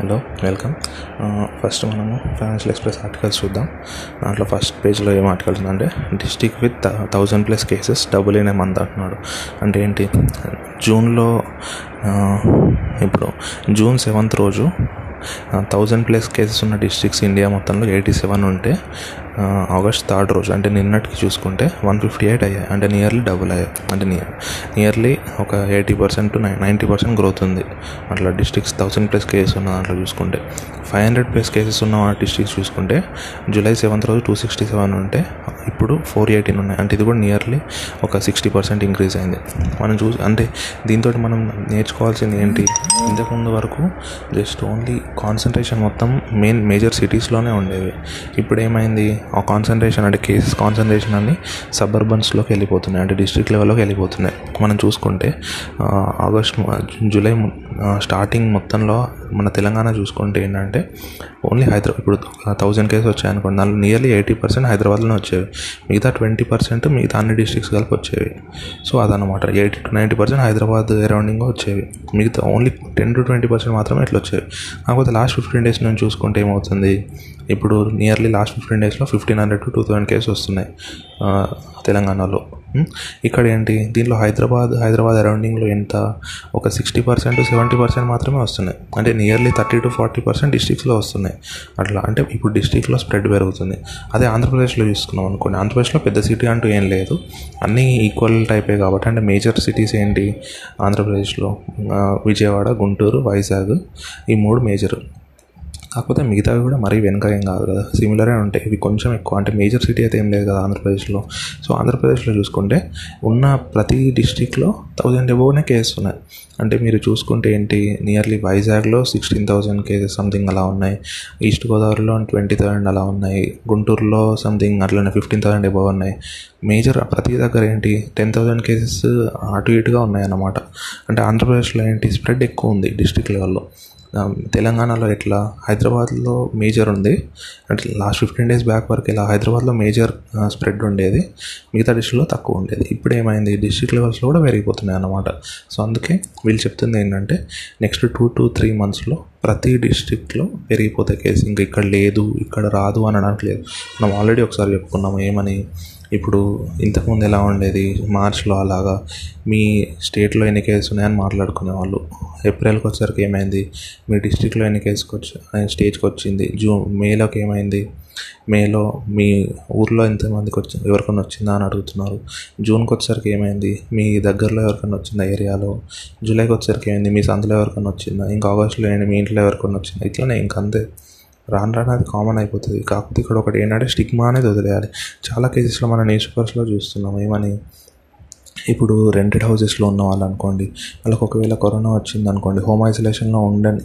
Hello welcome. First మనము financial express articles చూద్దాం. దాంట్లో ఫస్ట్ పేజ్లో ఏం ఆర్టికల్స్ అంటే district with thousand plus cases double in a month అంటున్నాడు. అంటే ఏంటి? జూన్లో ఇప్పుడు జూన్ సెవెంత్ రోజు థౌజండ్ ప్లస్ కేసెస్ ఉన్న డిస్ట్రిక్ట్స్ ఇండియా మొత్తంలో ఎయిటీ సెవెన్ ఉంటే ఆగస్ట్ థర్డ్ రోజు అంటే నిన్నటికి చూసుకుంటే వన్ ఫిఫ్టీ ఎయిట్ అయ్యాయి. అంటే నియర్లీ డబుల్ అయ్యాయి. అంటే నియర్ నియర్లీ ఒక eighty percent to ninety percent growth ఉంది. అట్లా డిస్ట్రిక్ట్స్ థౌసండ్ ప్లస్ కేసెస్ ఉన్న దాంట్లో చూసుకుంటే. ఫైవ్ హండ్రెడ్ ప్లస్ కేసెస్ ఉన్న డిస్ట్రిక్ట్స్ చూసుకుంటే జూలై సెవెంత్ రోజు టూ సిక్స్టీ సెవెన్ ఉంటే ఇప్పుడు ఫోర్ ఎయిటీన్ ఉన్నాయి. అంటే ఇది కూడా నియర్లీ ఒక సిక్స్టీ పర్సెంట్ ఇంక్రీజ్ అయింది. మనం చూసి అంటే దీంతో మనం నేర్చుకోవాల్సింది ఏంటి? ఇంతకుముందు వరకు జస్ట్ ఓన్లీ కాన్సన్ట్రేషన్ మొత్తం మెయిన్ మేజర్ సిటీస్లోనే ఉండేవి. ఇప్పుడు ఏమైంది? ఆ కాన్సన్ట్రేషన్ అంటే కేసెస్ కాన్సన్ట్రేషన్ అన్ని సబర్బన్స్లోకి వెళ్ళిపోతున్నాయి. అంటే డిస్ట్రిక్ట్ లెవెల్లోకి వెళ్ళిపోతున్నాయి. మనం చూసుకుంటే ఆగస్ట్ జూలై స్టార్టింగ్ మొత్తంలో మన తెలంగాణ చూసుకుంటే ఏంటంటే ఓన్లీ హైదరాబాద్ ఇప్పుడు థౌజండ్ కేసెస్ వచ్చాయనుకోండి దానిలో నియర్లీ ఎయిటీ పర్సెంట్ హైదరాబాద్లోనే వచ్చేవి. మిగతా ట్వంటీ పర్సెంట్ మిగతా అన్ని డిస్ట్రిక్ట్స్ కలిపి వచ్చేవి. సో అదనమాట eighty to ninety percent Hyderabad అరౌండింగ్ వచ్చేవి. మిగతా only ten to twenty percent మాత్రమే ఇట్లా వచ్చేవి. కాకపోతే లాస్ట్ ఫిఫ్టీన్ డేస్ నుంచి చూసుకుంటే ఏమవుతుంది? ఇప్పుడు నియర్లీ లాస్ట్ ఫిఫ్టీన్ డేస్లో fifteen hundred to two thousand case వస్తున్నాయి తెలంగాణలో. ఇక్కడ ఏంటి? దీంట్లో హైదరాబాద్ హైదరాబాద్ అరౌండింగ్లో ఎంత? ఒక సిక్స్టీ పర్సెంట్ సెవెంటీ పర్సెంట్ మాత్రమే వస్తున్నాయి. అంటే nearly thirty to forty percent డిస్ట్రిక్ట్స్లో వస్తున్నాయి. అట్లా అంటే ఇప్పుడు డిస్ట్రిక్ట్లో స్ప్రెడ్ పెరుగుతుంది. అదే ఆంధ్రప్రదేశ్లో చూసుకున్నాం అనుకోండి. ఆంధ్రప్రదేశ్లో పెద్ద సిటీ అంటూ ఏం లేదు. అన్నీ ఈక్వల్ టైపే కాబట్టి అంటే మేజర్ సిటీస్ ఏంటి? ఆంధ్రప్రదేశ్లో విజయవాడ గుంటూరు వైజాగ్ ఈ మూడు మేజర్ కాకపోతే మిగతావి కూడా మరీ వెనక ఏం కాదు కదా. సిమిలరే ఉంటాయి. ఇవి కొంచెం ఎక్కువ. అంటే మేజర్ సిటీ అయితే ఏం లేదు కదా ఆంధ్రప్రదేశ్లో. సో ఆంధ్రప్రదేశ్లో చూసుకుంటే ఉన్న ప్రతి డిస్టిక్లో థౌజండ్ ఎబోవ్నే కేసెస్ ఉన్నాయి. అంటే మీరు చూసుకుంటే ఏంటి నియర్లీ వైజాగ్లో సిక్స్టీన్ థౌజండ్ కేసెస్ సంథింగ్ అలా ఉన్నాయి. ఈస్ట్ గోదావరిలో ట్వంటీ థౌసండ్ అలా ఉన్నాయి. గుంటూరులో సంథింగ్ అట్లనే ఫిఫ్టీన్ థౌసండ్ ఎబోవ్ ఉన్నాయి. మేజర్ ప్రతి దగ్గర ఏంటి టెన్ థౌసండ్ కేసెస్ అటు ఇటుగా ఉన్నాయన్నమాట. అంటే ఆంధ్రప్రదేశ్లో ఏంటి స్ప్రెడ్ ఎక్కువ ఉంది డిస్టిక్ లెవెల్లో తెలంగాణలో ఎట్లా? హైదరాబాద్లో మేజర్ ఉంది. అంటే లాస్ట్ ఫిఫ్టీన్ డేస్ బ్యాక్ వరకు ఇలా హైదరాబాద్లో మేజర్ స్ప్రెడ్ ఉండేది. మిగతా డిస్ట్రిక్ట్లో తక్కువ ఉండేది. ఇప్పుడు ఏమైంది? డిస్ట్రిక్ట్ లెవెల్స్లో కూడా పెరిగిపోతున్నాయి అన్నమాట. సో అందుకే వీళ్ళు చెప్తుంది ఏంటంటే నెక్స్ట్ టూ టు త్రీ మంత్స్లో ప్రతి డిస్ట్రిక్ట్లో పెరిగిపోతే కేసు. ఇంకా ఇక్కడ లేదు ఇక్కడ రాదు అనడానికి లేదు. మనం ఆల్రెడీ ఒకసారి చెప్పుకున్నాము ఏమని? ఇప్పుడు ఇంతకుముందు ఎలా ఉండేది? మార్చ్లో అలాగా మీ స్టేట్లో ఎన్ని కేసెస్ ఉన్నాయని మాట్లాడుకునే వాళ్ళు. ఏప్రిల్కి వచ్చేసరికి ఏమైంది? మీ డిస్టిక్లో ఎన్ని కేసుకి వచ్చి స్టేజ్కి వచ్చింది? జూన్ మేలోకి ఏమైంది? మేలో మీ ఊర్లో ఎంతమందికి వచ్చి ఎవరికైనా వచ్చిందా అని అడుగుతున్నారు. జూన్కి వచ్చేసరికి ఏమైంది? మీ దగ్గరలో ఎవరికైనా వచ్చిందా ఏరియాలో? జూలైకి వచ్చేసరికి ఏమైంది? మీ సందులో ఎవరికైనా వచ్చిందా? ఇంకా ఆగస్టులో ఏంటి మీ ఇంట్లో ఎవరికైనా వచ్చిందా? ఇట్లానే ఇంక అంతే. రాను రాను అది కామన్ అయిపోతుంది. కాకపోతే ఇక్కడ ఒకటి ఏంటంటే స్టిగ్మా అనేది వదిలేయాలి. చాలా కేసెస్లో మన న్యూస్ పేపర్స్లో చూస్తున్నాం. ఏమని? ఇప్పుడు రెంటెడ్ హౌసెస్లో ఉన్న వాళ్ళు అనుకోండి వాళ్ళకి ఒకవేళ కరోనా వచ్చింది అనుకోండి హోమ్ ఐసోలేషన్లో ఉండండి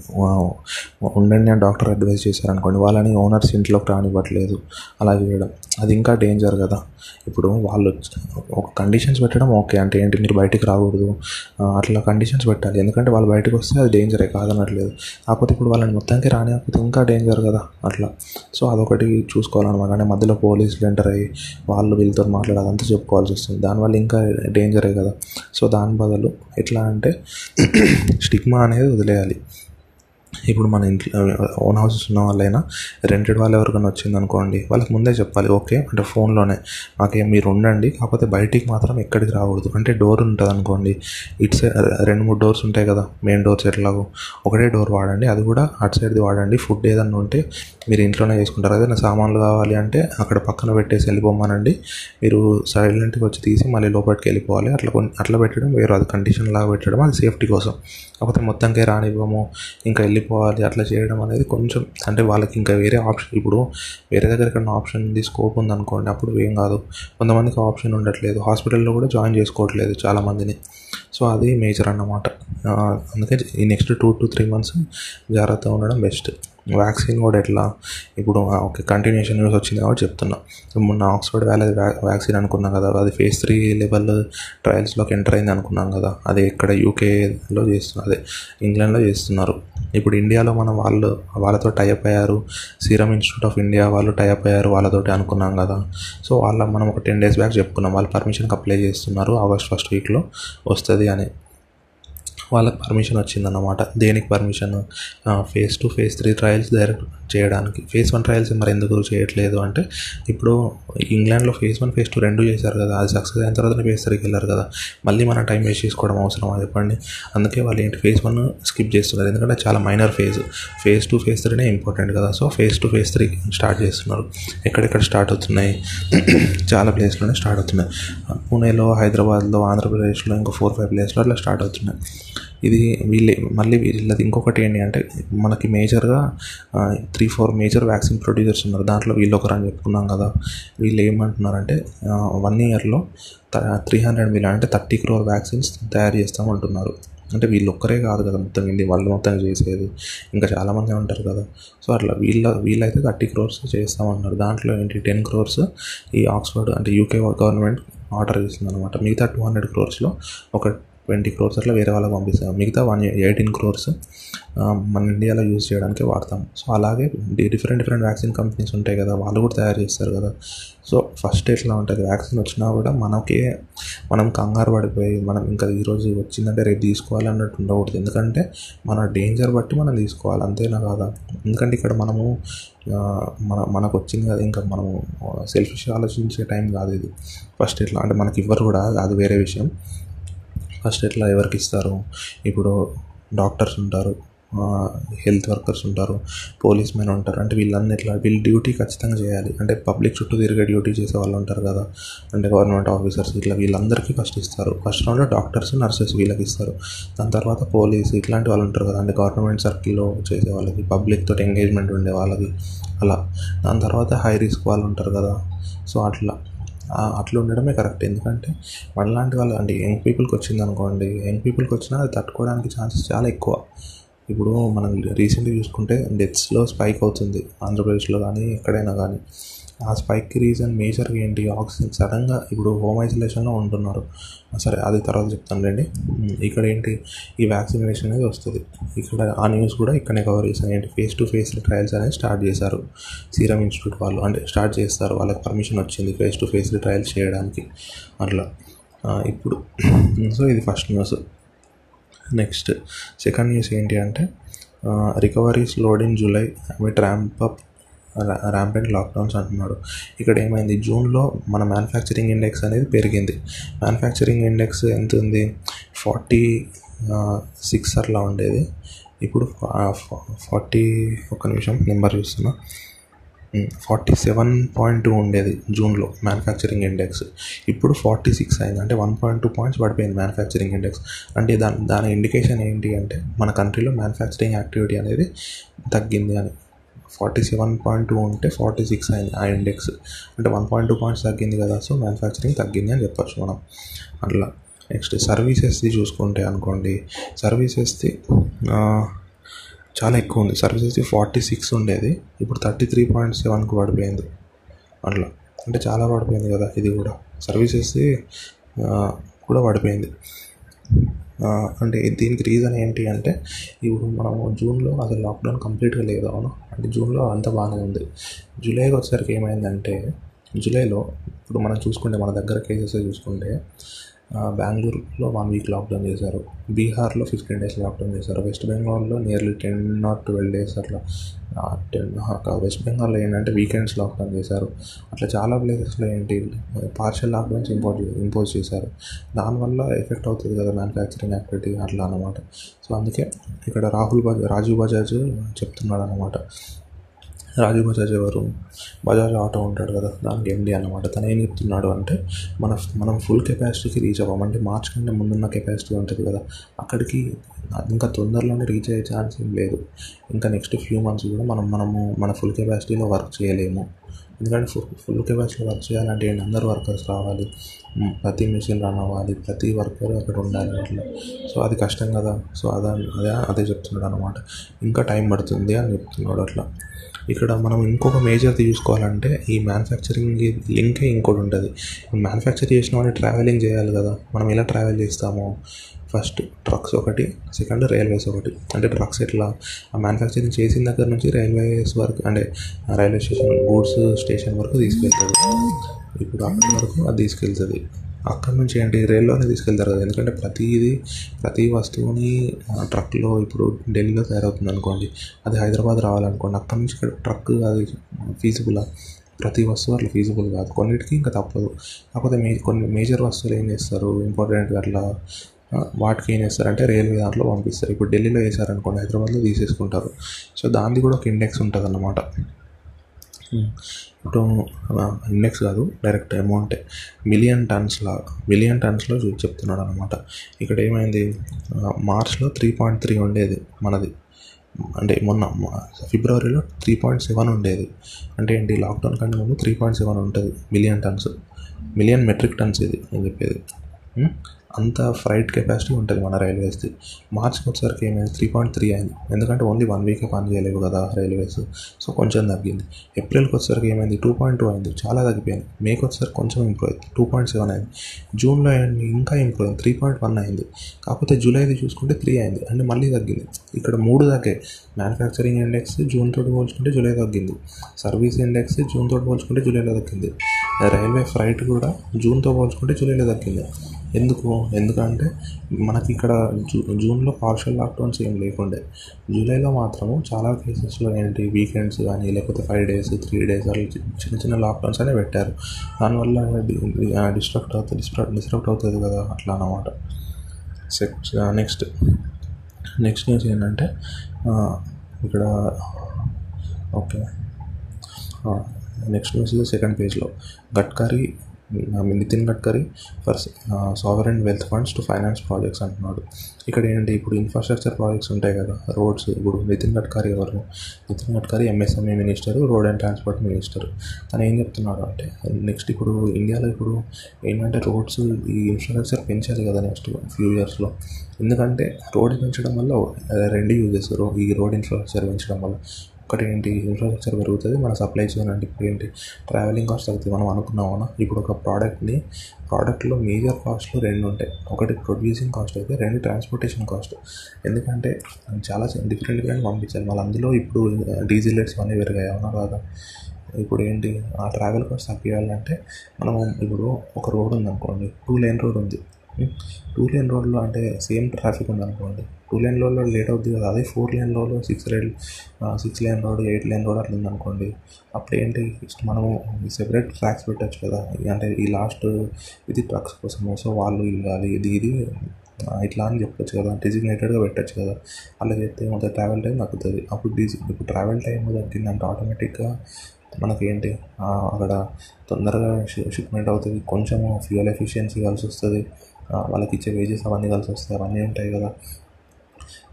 ఉండండి అని డాక్టర్ అడ్వైస్ చేశారనుకోండి వాళ్ళని ఓనర్స్ ఇంట్లోకి రానివ్వట్లేదు. అలా చేయడం అది ఇంకా డేంజర్ కదా. ఇప్పుడు వాళ్ళు ఒక కండిషన్స్ పెట్టడం ఓకే అంటే ఏంటి? మీరు బయటికి రాకూడదు. అట్లా కండిషన్స్ పెట్టాలి. ఎందుకంటే వాళ్ళు బయటకు వస్తే అది డేంజరే కాదనట్లేదు. కాకపోతే ఇప్పుడు వాళ్ళని మొత్తానికి రానివ్వకపోతే ఇంకా డేంజర్ కదా అట్లా. సో అదొకటి చూసుకోవాలన్నమాట. అంటే మధ్యలో పోలీసులు ఎంటర్ అయ్యి వాళ్ళు వీళ్ళతో మాట్లాడాలి అంతా చెప్పుకోవాల్సి వస్తుంది. దానివల్ల ఇంకా డేంజర్ కదా. సో దాని బదులు ఎట్లా అంటే స్టిగ్మా అనేది వదిలేయాలి. ఇప్పుడు మన ఇంట్లో ఓన్ హౌసెస్ ఉన్న వాళ్ళైనా రెంటెడ్ వాళ్ళు ఎవరికైనా వచ్చింది అనుకోండి వాళ్ళకి ముందే చెప్పాలి ఓకే అంటే ఫోన్లోనే మాకే మీరు ఉండండి కాకపోతే బయటికి మాత్రం ఎక్కడికి రాకూడదు. అంటే డోర్ ఉంటుంది అనుకోండి ఇటు సైడ్ రెండు మూడు డోర్స్ ఉంటాయి కదా మెయిన్ డోర్స్ ఎట్లాగో ఒకటే డోర్ వాడండి అది కూడా అటు సైడ్ది వాడండి ఫుడ్ ఏదన్నా ఉంటే మీరు ఇంట్లోనే చేసుకుంటారు. ఏదైనా సామాన్లు కావాలి అంటే అక్కడ పక్కన పెట్టేసి వెళ్ళిపోమానండి మీరు సైలెంట్గా వచ్చి తీసి మళ్ళీ లోపలికి వెళ్ళిపోవాలి అట్లా కొన్ని అట్లా పెట్టడం వేరు అది కండిషన్ లాగా పెట్టడం అది సేఫ్టీ కోసం. కాకపోతే మొత్తంకే రానివ్వము ఇంకా వెళ్ళిపోవాలి అట్లా చేయడం అనేది కొంచెం అంటే వాళ్ళకి ఇంకా వేరే ఆప్షన్ ఇప్పుడు వేరే దగ్గర ఎక్కడ ఆప్షన్ ఉంది స్కోప్ ఉంది అనుకోండి అప్పుడు ఏం కాదు. కొంతమందికి ఆప్షన్ ఉండట్లేదు. హాస్పిటల్లో కూడా జాయిన్ చేసుకోవట్లేదు చాలామందిని. సో అది మేజర్ అన్నమాట. అందుకే ఈ next two to three months జాగ్రత్తగా ఉండడం బెస్ట్ వ్యాక్సిన్ కూడా ఎట్లా? ఇప్పుడు ఓకే కంటిన్యూషన్ న్యూస్ వచ్చింది కాబట్టి చెప్తున్నా. మొన్న ఆక్స్ఫర్డ్ వ్యాలీ వ్యాక్సిన్ అనుకున్నాం కదా అది ఫేజ్ త్రీ లెవెల్ ట్రయల్స్లోకి ఎంటర్ అయింది అనుకున్నాం కదా అది ఇక్కడ యూకేలో చేస్తున్నారు అదే ఇంగ్లాండ్లో చేస్తున్నారు. ఇప్పుడు ఇండియాలో మనం వాళ్ళు వాళ్ళతో టైప్ అయ్యారు సీరం ఇన్స్టిట్యూట్ ఆఫ్ ఇండియా వాళ్ళు టైప్ అయ్యారు వాళ్ళతోటి అనుకున్నాం కదా. సో వాళ్ళ మనం ఒక టెన్ డేస్ బ్యాక్ చెప్పుకున్నాం వాళ్ళు పర్మిషన్కి అప్లై చేస్తున్నారు ఆగస్ట్ ఫస్ట్ వీక్లో వస్తుంది అని. వాళ్ళకి పర్మిషన్ వచ్చిందన్నమాట. దేనికి permission phase two phase three trials direct చేయడానికి. ఫేజ్ వన్ ట్రయల్స్ మరి ఎందుకు చేయట్లేదు అంటే ఇప్పుడు ఇంగ్లాండ్లో ఫేజ్ వన్ ఫేజ్ టూ రెండు చేశారు కదా. అది సక్సెస్ అయిన తర్వాత ఫేజ్ త్రీకి వెళ్ళారు కదా. మళ్ళీ మనం టైం వేస్ట్ చేసుకోవడం అవసరమా చెప్పండి. అందుకే వాళ్ళు ఏంటి ఫేజ్ వన్ స్కిప్ చేస్తున్నారు. ఎందుకంటే చాలా minor phase phase two phase త్రీనే important కదా. So phase two phase three start చేస్తున్నారు. ఎక్కడెక్కడ స్టార్ట్ అవుతున్నాయి? చాలా ప్లేస్లోనే స్టార్ట్ అవుతున్నాయి. పూణేలో హైదరాబాద్లో ఆంధ్రప్రదేశ్లో ఇంకో ఫోర్ ఫైవ్ ప్లేస్లో అట్లా స్టార్ట్ అవుతున్నాయి. ఇది వీళ్ళే మళ్ళీ వీళ్ళది ఇంకొకటి ఏంటి అంటే మనకి మేజర్గా three four major vaccine producers ఉన్నారు. దాంట్లో వీళ్ళు ఒకరు అని చెప్పుకున్నాం కదా. వీళ్ళు ఏమంటున్నారంటే వన్ ఇయర్లో త్రీ హండ్రెడ్ మిలియన్ అంటే థర్టీ క్రోర్ వ్యాక్సిన్స్ తయారు చేస్తామంటున్నారు అంటే వీళ్ళు ఒక్కరే కాదు కదా మొత్తం ఇది వాళ్ళు మొత్తం చేసేది. ఇంకా చాలామంది ఉంటారు కదా. సో అట్లా వీళ్ళ వీళ్ళైతే థర్టీ క్రోర్స్ చేస్తామన్నారు దాంట్లో ఏంటి టెన్ క్రోర్స్ ఈ ఆక్స్ఫర్డ్ అంటే యూకే గవర్నమెంట్ ఆర్డర్ చేస్తుంది అనమాట మిగతా టూ హండ్రెడ్ క్రోర్స్లో ఒక ట్వంటీ క్రోర్స్ అట్లా వేరే వాళ్ళకి పంపిస్తాం. మిగతా వన్ ఎయిటీన్ క్రోర్స్ మన ఇండియాలో యూజ్ చేయడానికి వాడతాం. సో అలాగే డిఫరెంట్ డిఫరెంట్ వ్యాక్సిన్ కంపెనీస్ ఉంటాయి కదా వాళ్ళు కూడా తయారు చేస్తారు కదా. సో ఫస్ట్ ఎట్లా ఉంటుంది. వ్యాక్సిన్ వచ్చినా కూడా మనకే మనం కంగారు పడిపోయి మనం ఇంకా ఈరోజు వచ్చిందంటే రేపు తీసుకోవాలి అన్నట్టు ఉండకూడదు. ఎందుకంటే మన డేంజర్ బట్టి మనం తీసుకోవాలి. అంతేనా కాదా? ఎందుకంటే ఇక్కడ మనము మన మనకు వచ్చింది కదా ఇంకా మనము సెల్ఫిష్ ఆలోచించే టైం కాదు ఇది. ఫస్ట్ ఎట్లా అంటే మనకి ఇవ్వరు కూడా అది వేరే విషయం. ఫస్ట్ ఎట్లా ఎవరికి ఇస్తారు? ఇప్పుడు డాక్టర్స్ ఉంటారు హెల్త్ వర్కర్స్ ఉంటారు పోలీస్ మెన్ ఉంటారు. అంటే వీళ్ళన్నీ ఎట్లా? వీళ్ళు డ్యూటీ ఖచ్చితంగా చేయాలి. అంటే పబ్లిక్ చుట్టూ తిరిగే డ్యూటీ చేసే వాళ్ళు ఉంటారు కదా. అంటే గవర్నమెంట్ ఆఫీసర్స్ ఇట్లా వీళ్ళందరికీ ఫస్ట్ ఇస్తారు. ఫస్ట్ రౌండ్లో డాక్టర్స్ నర్సెస్ వీళ్ళకి ఇస్తారు. దాని తర్వాత పోలీస్ ఇట్లాంటి వాళ్ళు ఉంటారు కదా. అంటే గవర్నమెంట్ సర్కిల్లో చేసే వాళ్ళకి పబ్లిక్ తోటి ఎంగేజ్మెంట్ ఉండే వాళ్ళకి అలా. దాని తర్వాత హై రిస్క్ వాళ్ళు ఉంటారు కదా. సో అట్లా. అట్లా ఉండడమే కరెక్ట్. ఎందుకంటే మనలాంటి వాళ్ళు అంటే యంగ్ పీపుల్కి వచ్చింది అనుకోండి యంగ్ పీపుల్కి వచ్చినా అది తట్టుకోవడానికి ఛాన్సెస్ చాలా ఎక్కువ. ఇప్పుడు మనం రీసెంట్గా చూసుకుంటే డెత్స్లో స్పైక్ అవుతుంది ఆంధ్రప్రదేశ్లో కానీ ఎక్కడైనా కానీ. ఆ స్పైక్కి రీజన్ మేజర్గా ఏంటి? ఆక్సిజన్ సడన్గా ఇప్పుడు హోమ్ ఐసోలేషన్లో ఉంటున్నారు. సరే అది తర్వాత చెప్తాను రండి ఇక్కడ ఏంటి? ఈ వ్యాక్సినేషన్ అనేది వస్తుంది. ఇక్కడ ఆ న్యూస్ కూడా ఇక్కడనే కవర్ చేశాను ఏంటి? ఫేస్ టు ఫేస్ ట్రయల్స్ అనేది స్టార్ట్ చేశారు. సీరం ఇన్స్టిట్యూట్ వాళ్ళు అంటే స్టార్ట్ చేస్తారు. వాళ్ళకి పర్మిషన్ వచ్చింది ఫేస్ టు ఫేస్ ట్రయల్స్ చేయడానికి. అట్లా. ఇప్పుడు సో ఇది first news next second news ఏంటి అంటే recovery slowed in July with ramp up rampant lockdowns అంటున్నాడు. ఇక్కడ ఏమైంది? జూన్లో మన మ్యానుఫ్యాక్చరింగ్ ఇండెక్స్ అనేది పెరిగింది. మ్యానుఫ్యాక్చరింగ్ ఇండెక్స్ ఎంత ఉంది? ఫార్టీ సిక్స్ అట్లా ఉండేది. ఇప్పుడు ఫార్టీ ఒక నిమిషం నెంబర్ చూస్తున్నా. ఫార్టీ సెవెన్ పాయింట్ టూ ఉండేది జూన్లో మ్యానుఫ్యాక్చరింగ్ ఇండెక్స్ ఇప్పుడు ఫార్టీ సిక్స్ అయింది. అంటే వన్ పాయింట్ టూ పాయింట్స్ పడిపోయింది మ్యానుఫ్యాక్చరింగ్ ఇండెక్స్ అంటే దాని దాని ఇండికేషన్ ఏంటి అంటే మన కంట్రీలో మ్యానుఫ్యాక్చరింగ్ యాక్టివిటీ అనేది తగ్గింది అని. ఫార్టీ సెవెన్ పాయింట్ టూ ఉంటే ఫార్టీ సిక్స్ అయింది ఆ ఇండెక్స్ అంటే వన్ పాయింట్ టూ పాయింట్స్ తగ్గింది కదా సో మ్యానుఫ్యాక్చరింగ్ తగ్గింది అని చెప్పచ్చు మనం. అట్లా. నెక్స్ట్ సర్వీసెస్ది చూసుకుంటే అనుకోండి. సర్వీసెస్ది చాలా ఎక్కువ ఉంది. సర్వీసెస్ ఫార్టీ సిక్స్ ఉండేది. ఇప్పుడు థర్టీ త్రీ పాయింట్ సెవెన్కి పడిపోయింది. అట్లా. అంటే చాలా పడిపోయింది కదా ఇది కూడా. సర్వీసెస్ది కూడా పడిపోయింది. అంటే దీనికి రీజన్ ఏంటి అంటే ఇప్పుడు మనము జూన్లో అసలు లాక్డౌన్ కంప్లీట్గా లేదు. అవును. అంటే జూన్లో అంత బాగానే ఉంది. జూలైకి వచ్చేసరికి ఏమైందంటే జూలైలో ఇప్పుడు మనం చూసుకుంటే మన దగ్గర కేసెస్ చూసుకుంటే బెంగళూరులో వన్ వీక్ లాక్డౌన్ చేశారు. బీహార్లో ఫిఫ్టీన్ డేస్ లాక్డౌన్ చేశారు. వెస్ట్ బెంగాల్లో nearly ten or twelve days అట్లా టెన్ వెస్ట్ బెంగాల్లో ఏంటంటే వీకెండ్స్ లాక్డౌన్ చేశారు. అట్లా చాలా ప్లేసెస్లో ఏంటి పార్షియల్ లాక్డౌన్స్ ఇంపోజ్ ఇంపోజ్ చేశారు. దానివల్ల ఎఫెక్ట్ అవుతుంది కదా మ్యానుఫ్యాక్చరింగ్ యాక్టివిటీ అట్లా అనమాట సో అందుకే ఇక్కడ రాహుల్ బజాజ్ రాజీవ్ బజాజ్ చెప్తున్నాడు అనమాట రాజు బజాజ్ ఎవరు బజాజ్ ఆటో ఉంటాడు కదా దానికి ఎండి అనమాట తను ఏం చెప్తున్నాడు అంటే మన మనం ఫుల్ కెపాసిటీకి రీచ్ అవ్వం. అంటే మార్చ్ కంటే ముందున్న కెపాసిటీ ఉంటుంది కదా అక్కడికి ఇంకా తొందరలోనే రీచ్ అయ్యే ఛాన్స్ ఏం లేదు. ఇంకా నెక్స్ట్ ఫ్యూ మంత్స్ కూడా మనం మనము మన ఫుల్ కెపాసిటీలో వర్క్ చేయలేము. ఎందుకంటే ఫుల్ ఫుల్ కెపాసిటీలో వర్క్ చేయాలంటే అందరు వర్కర్స్ రావాలి. ప్రతి మిషన్ రన్ అవ్వాలి. ప్రతి వర్కర్ అక్కడ ఉండాలి అట్లా. సో అది కష్టం కదా. సో అదే అదే అదే చెప్తున్నాడు అనమాట ఇంకా టైం పడుతుంది అని చెప్తున్నాడు అట్లా. ఇక్కడ మనం ఇంకొక మేజర్ తీసుకోవాలంటే ఈ మ్యానుఫ్యాక్చరింగ్ లింకే ఇంకోటి ఉంటుంది. మ్యానుఫ్యాక్చర్ చేసిన వాడిని ట్రావెలింగ్ చేయాలి కదా. మనం ఎలా ట్రావెల్ చేస్తాము? ఫస్ట్ ట్రక్స్ ఒకటి సెకండ్ రైల్వేస్ ఒకటి. అంటే ట్రక్స్ ఎట్లా? ఆ మ్యానుఫ్యాక్చరింగ్ చేసిన దగ్గర నుంచి రైల్వేస్ వరకు అంటే రైల్వే స్టేషన్ గూడ్స్ స్టేషన్ వరకు తీసుకెళ్తుంది. ఇప్పుడు అక్కడి వరకు అది తీసుకెళ్తుంది. అక్కడి నుంచి ఏంటి? రైల్లోనే తీసుకెళ్తారు కదా. ఎందుకంటే ప్రతిదీ ప్రతి వస్తువుని ట్రక్లో ఇప్పుడు ఢిల్లీలో తయారవుతుంది అనుకోండి అది హైదరాబాద్ రావాలనుకోండి అక్కడి నుంచి ఇక్కడ ట్రక్ అది ఫీజిబులా? ప్రతి వస్తువు అట్లా ఫీజిబుల్ కాదు. కొన్నిటికి ఇంకా తప్పదు. కాకపోతే మే కొన్ని మేజర్ వస్తువులు ఏం చేస్తారు? ఇంపార్టెంట్ అట్లా వాటికి ఏం చేస్తారంటే రైల్వే దాంట్లో పంపిస్తారు. ఇప్పుడు ఢిల్లీలో వేసారనుకోండి హైదరాబాద్లో తీసేసుకుంటారు. సో దానికి కూడా ఒక ఇండెక్స్ ఉంటుంది అన్నమాట ఇప్పుడు ఇండెక్స్ కాదు డైరెక్ట్ అమౌంటే మిలియన్ టన్స్లా మిలియన్ టన్స్లో చూసి చెప్తున్నాడు అనమాట ఇక్కడ ఏమైంది? మార్చ్లో త్రీ పాయింట్ త్రీ ఉండేది మనది. అంటే మొన్న ఫిబ్రవరిలో త్రీ పాయింట్ సెవెన్ ఉండేది. అంటే ఏంటి? లాక్డౌన్ కంటే ముందు త్రీ పాయింట్ సెవెన్ ఉంటుంది million tons million metric tons ఇది నేను చెప్పేది. అంత ఫ్రైట్ కెపాసిటీ ఉంటుంది మన రైల్వేస్ది మార్చికి వచ్చేసరికి ఏమైంది త్రీ పాయింట్ త్రీ అయింది. ఎందుకంటే ఓన్లీ వన్ వీకే పని చేయలేవు కదా రైల్వేస్. సో కొంచెం తగ్గింది. ఏప్రిల్కి వచ్చేసరికి ఏమైంది టూ పాయింట్ టూ అయింది. చాలా తగ్గిపోయింది. మేకి వచ్చేసరికి కొంచెం ఇంప్రూవ్ అయింది. టూ పాయింట్ సెవెన్ అయింది. జూన్లో ఇంకా ఇంప్రూవ్ అయింది. త్రీ పాయింట్ వన్ అయింది. కాకపోతే జూలైది చూసుకుంటే త్రీ అయింది. అంటే మళ్ళీ తగ్గింది. ఇక్కడ మూడు తగ్గాయి మ్యానుఫ్యాక్చరింగ్ ఇండెక్స్ జూన్ తోటి పోల్చుకుంటే జూలై తగ్గింది. సర్వీస్ ఇండెక్స్ జూన్ తోటి పోల్చుకుంటే జూలైలో తగ్గింది. రైల్వే ఫ్రైట్ కూడా జూన్తో పోల్చుకుంటే జూలైలో తగ్గింది. ఎందుకు? ఎందుకంటే మనకి ఇక్కడ జూ జూన్లో పార్షల్ లాక్డౌన్స్ ఏం లేకుండే. జూలైలో మాత్రము చాలా కేసెస్లో ఏంటి? వీకెండ్స్ కానీ లేకపోతే ఫైవ్ డేస్ త్రీ డేస్ అలా చిన్న చిన్న లాక్డౌన్స్ అనే పెట్టారు. దానివల్ల డిస్ట్రక్ట్ అవుతుంది డిస్ట్రక్ట్ అవుతుంది కదా అట్లా అన్నమాట. సెక్స్ నెక్స్ట్ నెక్స్ట్ న్యూస్ ఏంటంటే ఇక్కడ ఓకే. నెక్స్ట్ న్యూస్ సెకండ్ పేజ్లో Gadkari Nitin Gadkari for sovereign wealth funds to finance projects అంటున్నాడు. ఇక్కడ ఏంటంటే ఇప్పుడు ఇన్ఫ్రాస్ట్రక్చర్ ప్రాజెక్ట్స్ ఉంటాయి కదా రోడ్స్ ఇప్పుడు నితిన్ గడ్కరీ ఎవరు? Nitin Gadkari MSME minister road and transport minister తను ఏం చెప్తున్నాడు అంటే నెక్స్ట్ ఇప్పుడు ఇండియాలో ఇప్పుడు ఏంటంటే రోడ్స్ ఈ ఇన్ఫ్రాస్ట్రక్చర్ పెంచాలి కదా నెక్స్ట్ ఫ్యూ ఇయర్స్లో ఎందుకంటే రోడ్ పెంచడం వల్ల రెండు యూజెస్ ఈ రోడ్ ఇన్ఫ్రాస్ట్రక్చర్ పెంచడం వల్ల. ఒకటి ఏంటి ఇన్ఫ్రాస్ట్రక్చర్ పెరుగుతుంది మన సప్లై చైన్ అంటే ఇప్పుడు ఏంటి? ట్రావెలింగ్ కాస్ట్ తగ్గుతుంది మనం అనుకున్నామన్నా ఇప్పుడు ఒక ప్రోడక్ట్ని ప్రోడక్ట్లో మేజర్ కాస్ట్లు రెండు ఉంటాయి. ఒకటి ప్రొడ్యూసింగ్ కాస్ట్ అయితే రెండు ట్రాన్స్పోర్టేషన్ కాస్ట్ ఎందుకంటే చాలా డిఫరెంట్గా పంపించాలి. మళ్ళీ అందులో ఇప్పుడు డీజిల్ రేట్స్ అన్నీ పెరిగాయి. అవునా కాదా? ఇప్పుడు ఏంటి? ఆ ట్రావెల్ కాస్ట్ తగ్గియాలంటే మనం ఇప్పుడు ఒక రోడ్ ఉందనుకోండి టూ లేన్ రోడ్ ఉంది. టూ లేన్ రోడ్లో అంటే సేమ్ ట్రాఫిక్ ఉందనుకోండి టూ లేన్ రోడ్లో లేట్ అవుతుంది కదా. అదే ఫోర్ లేన్ రోడ్లో six ride six lane road eight lane road అట్లా ఉందనుకోండి అప్పుడు ఏంటి? మనము సెపరేట్ ట్రాక్స్ పెట్టచ్చు కదా. అంటే ఈ లాస్ట్ ఇది ట్రక్స్ కోసము. సో వాళ్ళు వెళ్ళాలి ఇది ఇది ఇట్లా అని చెప్పొచ్చు కదా. డిజిగ్నేటెడ్గా పెట్టచ్చు కదా. అలా చెప్తే ఏమవుతుంది? ట్రావెల్ టైం తగ్గుతుంది. అప్పుడు డిజి ఇప్పుడు ట్రావెల్ టైం తగ్గిందంటే ఆటోమేటిక్గా మనకేంటి అక్కడ తొందరగా షిప్మెంట్ అవుతుంది. కొంచెము ఫ్యూయల్ ఎఫిషియన్సీ కలిసి వస్తుంది. వాళ్ళకి ఇచ్చే వేజెస్ అవన్నీ కలిసి వస్తాయి అవన్నీ ఉంటాయి కదా.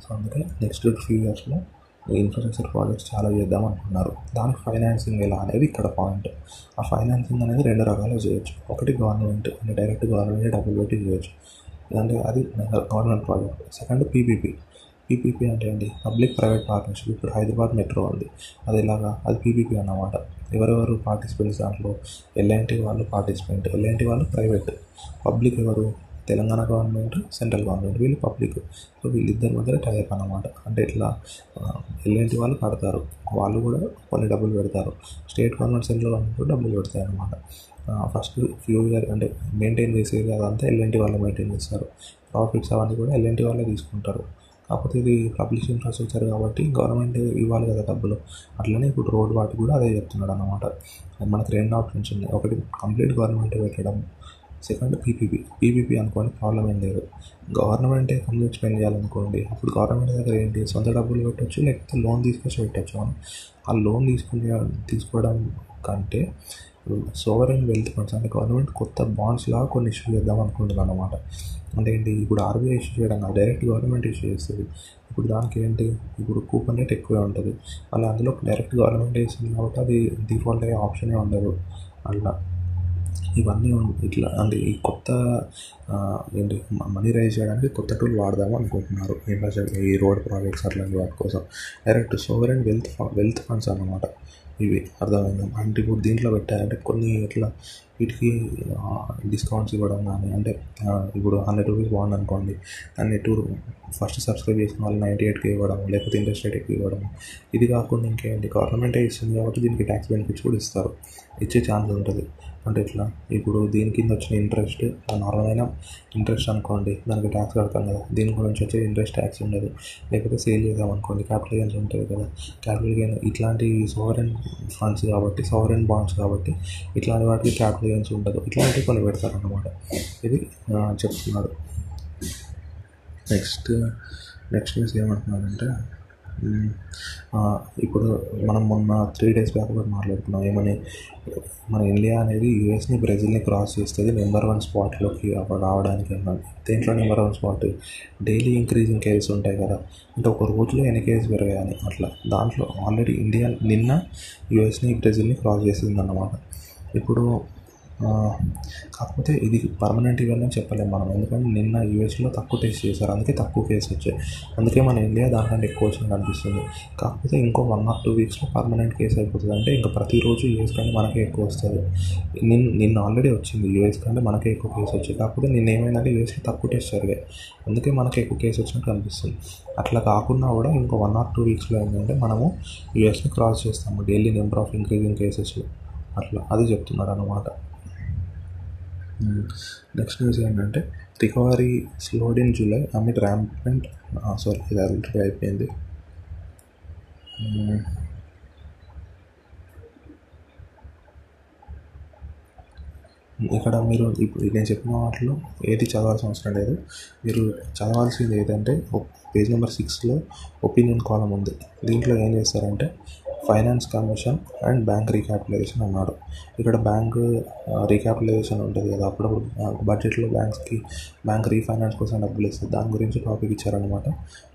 సో అందుకే నెక్స్ట్ ఫ్యూ ఇయర్స్లో ఇన్ఫ్రాస్ట్రక్చర్ ప్రాజెక్ట్స్ చాలా చేద్దాం అనుకున్నారు. దానికి ఫైనాన్సింగ్ ఎలా అనేది ఇక్కడ పాయింట్ ఆ ఫైనాన్సింగ్ అనేది రెండు రకాలు చేయొచ్చు. ఒకటి గవర్నమెంట్ అంటే డైరెక్ట్ గవర్నమెంట్ డబ్బులు పెట్టి చేయొచ్చు. అంటే అది government project second PPP PPP అంటే ఏంటి? పబ్లిక్ ప్రైవేట్ పార్ట్నర్షిప్ ఇప్పుడు హైదరాబాద్ మెట్రో ఉంది. అది ఎలాగా? అది పీపీపీ అన్నమాట. ఎవరెవరు పార్టిసిపెంట్స్ దాంట్లో? ఎల్ఎన్టీ వాళ్ళు పార్టిసిపెంట్ ఎల్ఎన్టీ వాళ్ళు ప్రైవేట్ పబ్లిక్ ఎవరు? తెలంగాణ గవర్నమెంట్ సెంట్రల్ గవర్నమెంట్ వీళ్ళు పబ్లిక్. సో వీళ్ళిద్దరి మధ్య టైప్ అనమాట అంటే ఇట్లా ఎల్ఎన్టీ వాళ్ళు కడతారు. వాళ్ళు కూడా కొన్ని డబ్బులు పెడతారు. స్టేట్ గవర్నమెంట్ సెంట్రల్ గవర్నమెంట్ కూడా డబ్బులు పెడతాయి అనమాట ఫస్ట్ ఫ్యూ ఇయర్ అంటే మెయింటైన్ చేసేది అదంతా ఎల్ఎన్టీ వాళ్ళు మెయింటైన్ చేస్తారు. ప్రాఫిట్స్ అవన్నీ కూడా ఎల్ఎన్టీ వాళ్ళే తీసుకుంటారు. కాకపోతే ఇది పబ్లిక్ ఇన్ఫ్రాస్ట్రక్చర్ కాబట్టి గవర్నమెంట్ ఇవ్వాలి కదా డబ్బులు. అట్లనే ఇప్పుడు రోడ్ వాటి కూడా అదే చెప్తున్నాడు అనమాట మనకి రెండు ఆప్షన్స్ ఉన్నాయి. ఒకటి కంప్లీట్ గవర్నమెంట్ పెట్టడం సెకండ్ పీపీపీ. పీపీపీ అనుకోండి ప్రాబ్లం ఏం లేదు. గవర్నమెంటే కంప్లీట్ స్పెండ్ చేయాలనుకోండి. అప్పుడు గవర్నమెంట్ దగ్గర ఏంటి? సొంత డబ్బులు పెట్టచ్చు లేకపోతే లోన్ తీసుకొచ్చి పెట్టచ్చు మనం ఆ లోన్ తీసుకునే తీసుకోవడం కంటే సోవరెన్ వెల్త్ ఫండ్స్ అంటే గవర్నమెంట్ కొత్త బాండ్స్ లాగా కొన్ని ఇష్యూ చేద్దాం అనుకుంటుంది అనమాట అంటే ఏంటి? ఇప్పుడు ఆర్బీఐ ఇష్యూ చేయడం కాదు. డైరెక్ట్ గవర్నమెంట్ ఇష్యూ చేస్తుంది. ఇప్పుడు దానికి ఏంటి? ఇప్పుడు కూపన్ రేట్ ఎక్కువే ఉంటుంది. అలా అందులో డైరెక్ట్ గవర్నమెంట్ వేస్తుంది కాబట్టి అది డిఫాల్ట్ అయ్యే ఆప్షనే ఉండదు. అట్లా. ఇవన్నీ ఇట్లా అంటే ఈ కొత్త ఏంటి మనీ రైజ్ చేయడానికి కొత్త టూల్ వాడదాం అనుకుంటున్నారు. ఇన్ఫ్రాస్ట్రక్చర్ ఈ రోడ్ ప్రాజెక్ట్స్ అట్లాంటి వాటి కోసం. Direct sovereign wealth wealth funds అనమాట ఇవి అర్థమైంది? అంటే ఇప్పుడు దీంట్లో పెట్టారంటే కొన్ని ఇట్లా వీటికి డిస్కౌంట్స్ ఇవ్వడం కానీ అంటే ఇప్పుడు హండ్రెడ్ రూపీస్ బాగుంది అనుకోండి. దాన్ని టూ ఫస్ట్ సబ్స్క్రైబ్ చేసిన వాళ్ళు నైంటీ ఎయిట్కి ఇవ్వడం లేకపోతే ఇంట్రెస్ట్ రేట్ ఎక్కువ ఇవ్వడం. ఇది కాకుండా ఇంకేంటి? గవర్నమెంటే ఇస్తుంది కాబట్టి దీనికి ట్యాక్స్ బెనిఫిట్స్ కూడా ఇస్తారు. ఇచ్చే ఛాన్స్ ఉంటుంది. అంటే ఇట్లా ఇప్పుడు దీని కింద వచ్చిన ఇంట్రెస్ట్ నార్మల్ అయినా ఇంట్రెస్ట్ అనుకోండి దానికి ట్యాక్స్ కడతాం కదా. దీని గురించి వచ్చే ఇంట్రెస్ట్ ట్యాక్స్ ఉండదు. లేకపోతే సేల్ చేద్దాం అనుకోండి క్యాపిటల్ గెయిన్స్ ఉంటుంది కదా. క్యాపిటల్ గెయిన్ ఇట్లాంటి సోవరెన్ ఫండ్స్ కాబట్టి సోవరెన్ బాండ్స్ కాబట్టి ఇట్లాంటి వాటికి క్యాపిటల్ గెయిన్స్ ఉండదు. ఇట్లాంటివి కొన్ని పెడతారు అనమాట ఇది చెప్తున్నాడు నెక్స్ట్ నెక్స్ట్ న్యూస్ ఏమంటున్నారంటే ఇప్పుడు మనం మొన్న త్రీ డేస్ బ్యాక్ కూడా మాట్లాడుకున్నాం. ఏమని? మన ఇండియా అనేది యూఎస్ని బ్రెజిల్ని క్రాస్ చేస్తుంది నెంబర్ వన్ స్పాట్లోకి రావడానికి అన్నాను దేంట్లో number one spot daily increasing cases ఉంటాయి కదా. అంటే ఒక రోజులో ఎన్ని కేసెస్ పెరిగాయని అట్లా. దాంట్లో ఆల్రెడీ ఇండియా నిన్న యూఎస్ని బ్రెజిల్ని క్రాస్ చేసింది అన్నమాట ఇప్పుడు కాకపోతే ఇది పర్మనెంట్ ఇవన్నీ చెప్పలేము మనం. ఎందుకంటే నిన్న యూఎస్లో తక్కువ టెస్ట్ చేశారు. అందుకే తక్కువ కేసు వచ్చాయి. అందుకే మన ఇండియా దానికంటే ఎక్కువ వచ్చింది అనిపిస్తుంది. కాకపోతే ఇంకో వన్ ఆర్ టూ వీక్స్లో పర్మనెంట్ కేసు అయిపోతుంది. అంటే ఇంకా ప్రతిరోజు యూఎస్ కంటే మనకే ఎక్కువ వస్తుంది. నిన్న నిన్న ఆల్రెడీ వచ్చింది. యూఎస్ కంటే మనకే ఎక్కువ కేసు వచ్చాయి. కాకపోతే నిన్న ఏమైందంటే యూఎస్లో తక్కువ టెస్ట్ జరిగాయి. అందుకే మనకి ఎక్కువ కేసు వచ్చినట్టు అనిపిస్తుంది. అట్లా కాకుండా కూడా ఇంకో వన్ ఆర్ టూ వీక్స్లో ఏంటంటే మనము యూఎస్ని క్రాస్ చేస్తాము. డైలీ నెంబర్ ఆఫ్ ఇంక్రీజింగ్ కేసెస్లో అట్లా. అది చెప్తున్నాడు అనమాట Hmm. నెక్స్ట్ న్యూస్ ఏంటంటే recovery slowed in July amid rampant sorry ఇది ఆల్రెడీ అయిపోయింది. Hmm. ఇక్కడ మీరు ఇప్పుడు నేను చెప్పిన వాటిలో ఏది చదవాల్సిన అవసరం లేదు. మీరు చదవాల్సింది ఏంటంటే పేజ్ నెంబర్ సిక్స్లో ఒపీనియన్ కాలం ఉంది. దీంట్లో ఏం చేస్తారంటే finance commission and bank recapitalisation అన్నాడు. ఇక్కడ బ్యాంక్ రీక్యాపిటలైజేషన్ ఉంటుంది కదా అప్పుడప్పుడు బడ్జెట్లో బ్యాంక్స్కి బ్యాంక్ రీఫైనాన్స్ కోసం డబ్బులు ఇస్తుంది దాని గురించి టాపిక్ ఇచ్చారనమాట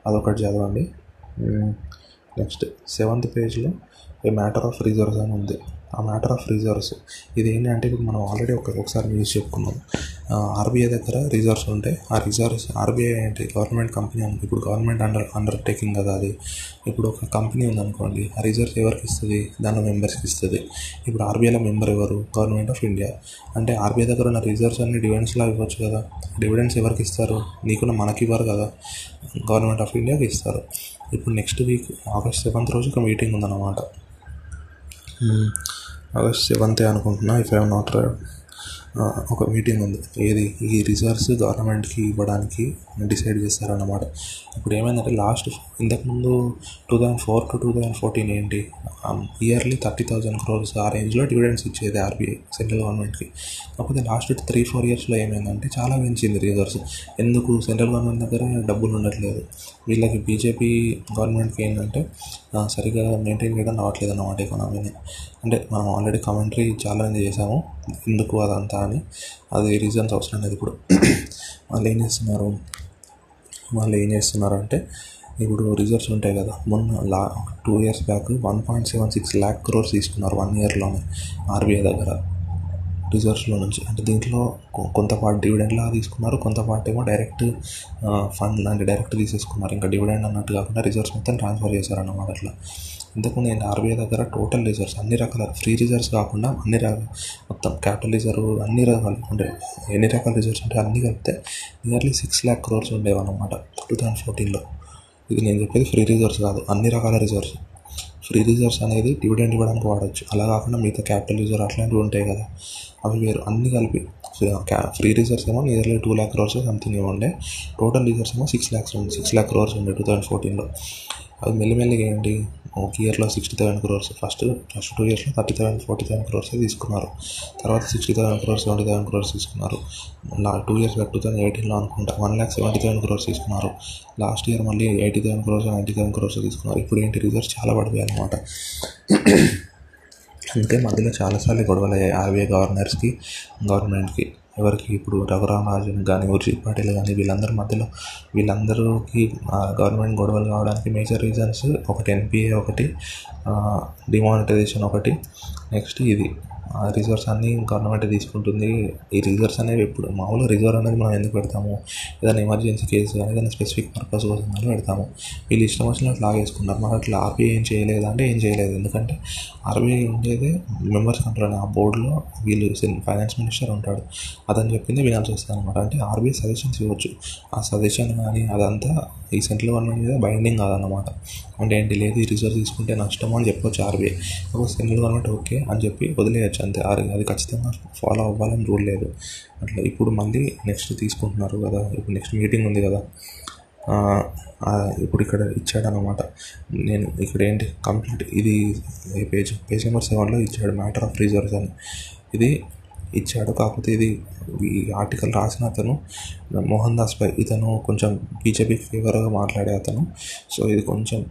అదొకటి చదవండి. నెక్స్ట్ సెవెంత్ పేజ్లో ఏ మ్యాటర్ ఆఫ్ రిజర్వ్స్ అని ఉంది. ఆ మ్యాటర్ ఆఫ్ రిజర్వ్స్ ఇది ఏంటంటే ఇప్పుడు మనం ఆల్రెడీ ఒక ఒకసారి న్యూస్ చెప్పుకున్నాం. ఆర్బీఐ దగ్గర రిజర్వ్స్ ఉంటాయి ఆ రిజర్వ్స్ ఆర్బీఐ ఏంటి గవర్నమెంట్ కంపెనీ అనుకో ఇప్పుడు గవర్నమెంట్ అండర్ అండర్టేకింగ్ కదా అది. ఇప్పుడు ఒక కంపెనీ ఉందనుకోండి ఆ రిజర్వ్స్ ఎవరికి ఇస్తుంది? దాని మెంబర్స్కి ఇస్తుంది. ఇప్పుడు ఆర్బీఐలో మెంబర్ ఎవరు? గవర్నమెంట్ ఆఫ్ ఇండియా అంటే ఆర్బీఐ దగ్గర ఉన్న రిజర్వ్స్ అన్ని డివిడెండ్స్లో ఇవ్వచ్చు కదా. డివిడెండ్స్ ఎవరికి ఇస్తారు? నీకున్న మనకి ఇవ్వరు కదా. గవర్నమెంట్ ఆఫ్ ఇండియాకి ఇస్తారు. ఇప్పుడు నెక్స్ట్ వీక్ ఆగస్ట్ సెవెంత్ రోజు ఒక మీటింగ్ ఉందన్నమాట. ఆగస్ట్ సెవెంతే అనుకుంటున్నా ఇఫ్ ఐ నాట్ ఒక మీటింగ్ ఉంది. ఏది? ఈ రిజర్వ్స్ గవర్నమెంట్కి ఇవ్వడానికి డిసైడ్ చేస్తారన్నమాట ఇప్పుడు ఏమైందంటే లాస్ట్ ఇంతకుముందు two thousand four to two thousand fourteen ఏంటి um, yearly thirty thousand crores ఆ రేంజ్లో డివిడెండ్స్ ఇచ్చేది ఆర్బీఐ సెంట్రల్ గవర్నమెంట్కి కాకపోతే లాస్ట్ త్రీ ఫోర్ ఇయర్స్లో ఏమైందంటే చాలా పెంచింది రిజర్వ్స్ ఎందుకు? సెంట్రల్ గవర్నమెంట్ దగ్గర డబ్బులు ఉండట్లేదు. వీళ్ళకి బీజేపీ గవర్నమెంట్కి ఏంటంటే సరిగ్గా సరిగా మెయింటైన్ చేయడం రావట్లేదు అన్నమాట ఎకానమీని అంటే మనం ఆల్రెడీ కమెంటరీ చాలా చేసాము ఎందుకు అదంతా అని. అది రీజన్స్ అవసరం లేదు ఇప్పుడు. వాళ్ళు ఏం చేస్తున్నారు? వాళ్ళు ఏం చేస్తున్నారంటే ఇప్పుడు రిజర్వ్స్ ఉంటాయి కదా మొన్న లా two years back one point seven six lakh crores తీసుకున్నారు వన్ ఇయర్లోనే ఆర్బీఐ దగ్గర. రిజర్వ్స్లో నుంచి. అంటే దీంట్లో కొ- కొంత పార్ట్ డివిడెండ్లా తీసుకున్నారు కొంత పార్ట్ ఏమో డైరెక్ట్ ఫండ్ లాంటి డైరెక్ట్ తీసేసుకున్నారు. ఇంకా డివిడెండ్ అన్నట్టు కాకుండా రిజర్వ్స్ మొత్తం ట్రాన్స్ఫర్ చేశారన్నమాట అట్లా. ఇంతకు నేను ఆర్బీఐ దగ్గర టోటల్ రిజర్వ్స్ అన్ని రకాల ఫ్రీ రిజర్వ్స్ కాకుండా అన్ని రకాల మొత్తం క్యాపిటల్ రిజర్వ్ అన్ని రకాలు ఉండే ఎన్ని రకాల రిజర్వ్స్ ఉంటే అన్నీ కలిపితే నియర్లీ సిక్స్ ల్యాక్ క్రోర్స్ ఉండేవన్నమాట టూ థౌజండ్ ఫోర్టీన్లో ఇది నేను చెప్పేది ఫ్రీ రిజర్వ్స్ కాదు అన్ని రకాల రిజర్వ్స్. ఫ్రీ రిజర్వ్స్ అనేది డివిడెండ్ ఇవ్వడానికి వాడచ్చు. అలా కాకుండా మిగతా క్యాపిటల్ రిజర్వ్ అట్లాంటివి ఉంటాయి కదా అవి వేరు. అన్ని కలిపి ఫ్రీ రిజర్వ్స్ ఏమో nearly two lakh crores something ఉండే. టోటల్ రిజర్వ్స్ ఏమో సిక్స్ ల్యాక్స్ ఉంది సిక్స్ ల్యాక్ క్రోర్స్ ఉండే టూ థౌజండ్ ఫోర్టీన్లో అది మెల్లిమెల్లిగా ఏంటి? ఒక ఇయర్లో sixty thousand crores first first two ఇయర్స్లో thirty thousand forty thousand crores తీసుకున్నారు. తర్వాత sixty thousand crores seventy thousand crores తీసుకున్నారు. నా two years back two thousand ఎయిటీన్లో అనుకుంటా one lakh seventy thousand crores తీసుకున్నారు. లాస్ట్ ఇయర్ మళ్ళీ eighty thousand crores ninety thousand crores తీసుకున్నారు. ఇప్పుడు ఏంటి రిజర్వ్స్ చాలా పడిపోయాయి అనమాట అందుకే మధ్యలో చాలాసార్లు గొడవలు అయ్యాయి ఆర్బీఐ గవర్నర్స్కి గవర్నమెంట్కి ఎవరికి ఇప్పుడు రఘురామ్ రాజన్ కానీ ఉర్జిత్ పటేల్ కానీ వీళ్ళందరి మధ్యలో వీళ్ళందరికీ గవర్నమెంట్ గొడవలు కావడానికి మేజర్ రీజన్స్ ఒకటి ఎన్పిఏ ఒకటి డిమానిటైజేషన్ ఒకటి. నెక్స్ట్ ఇది ఆ రిజర్వ్స్ అన్నీ గవర్నమెంట్ తీసుకుంటుంది. ఈ రిజర్వ్స్ అనేవి ఎప్పుడు మామూలుగా రిజర్వ్ అనేది మనం ఎందుకు పెడతాము? ఏదైనా ఎమర్జెన్సీ కేసు కానీ ఏదైనా స్పెసిఫిక్ పర్పస్ కోసం కానీ పెడతాము. వీళ్ళు ఇష్టం వచ్చినట్లు లాగేసుకున్నారు మనం అట్లా ఆపి ఏం చేయలేదు అంటే ఏం చేయలేదు. ఎందుకంటే ఆర్బీఐ ఉండేది మెంబర్స్ కంట్రోల్ ఆ బోర్డులో వీళ్ళు ఫైనాన్స్ మినిస్టర్ ఉంటాడు. అతను చెప్పింది వినాల్సి వస్తుంది అనమాట అంటే ఆర్బీఐ సజెషన్స్ ఇవ్వచ్చు. ఆ సజెషన్ కానీ అదంతా ఈ సెంట్రల్ గవర్నమెంట్ మీద బైండింగ్ కాదన్నమాట. అంటే ఏంటి లేదు ఈ రిజర్వ్ తీసుకుంటే నష్టం అని చెప్పొచ్చు ఆర్బీఐ. ఒక సెంట్రల్ గవర్నమెంట్ ఓకే అని చెప్పి వదిలేయచ్చు. అంతే. అది ఖచ్చితంగా ఫాలో అవ్వాలని రూల్ లేదు. అట్లా ఇప్పుడు మళ్ళీ నెక్స్ట్ తీసుకుంటున్నారు కదా ఇప్పుడు నెక్స్ట్ మీటింగ్ ఉంది కదా ఇప్పుడు ఇక్కడ ఇచ్చాడనమాట నేను ఇక్కడ ఏంటి కంప్లీట్ ఇది పేజ్ పేజ్ నెంబర్ సెవెన్లో ఇచ్చాడు మ్యాటర్ ఆఫ్ రిజర్వ్స్ అని. ఇది ఇచ్చాడు కాకపోతే ఇది ఈ ఆర్టికల్ రాసిన అతను మోహన్ దాస్ పై. ఇతను కొంచెం బీజేపీ ఫేవర్గా మాట్లాడే అతను. సో ఇది కొంచెం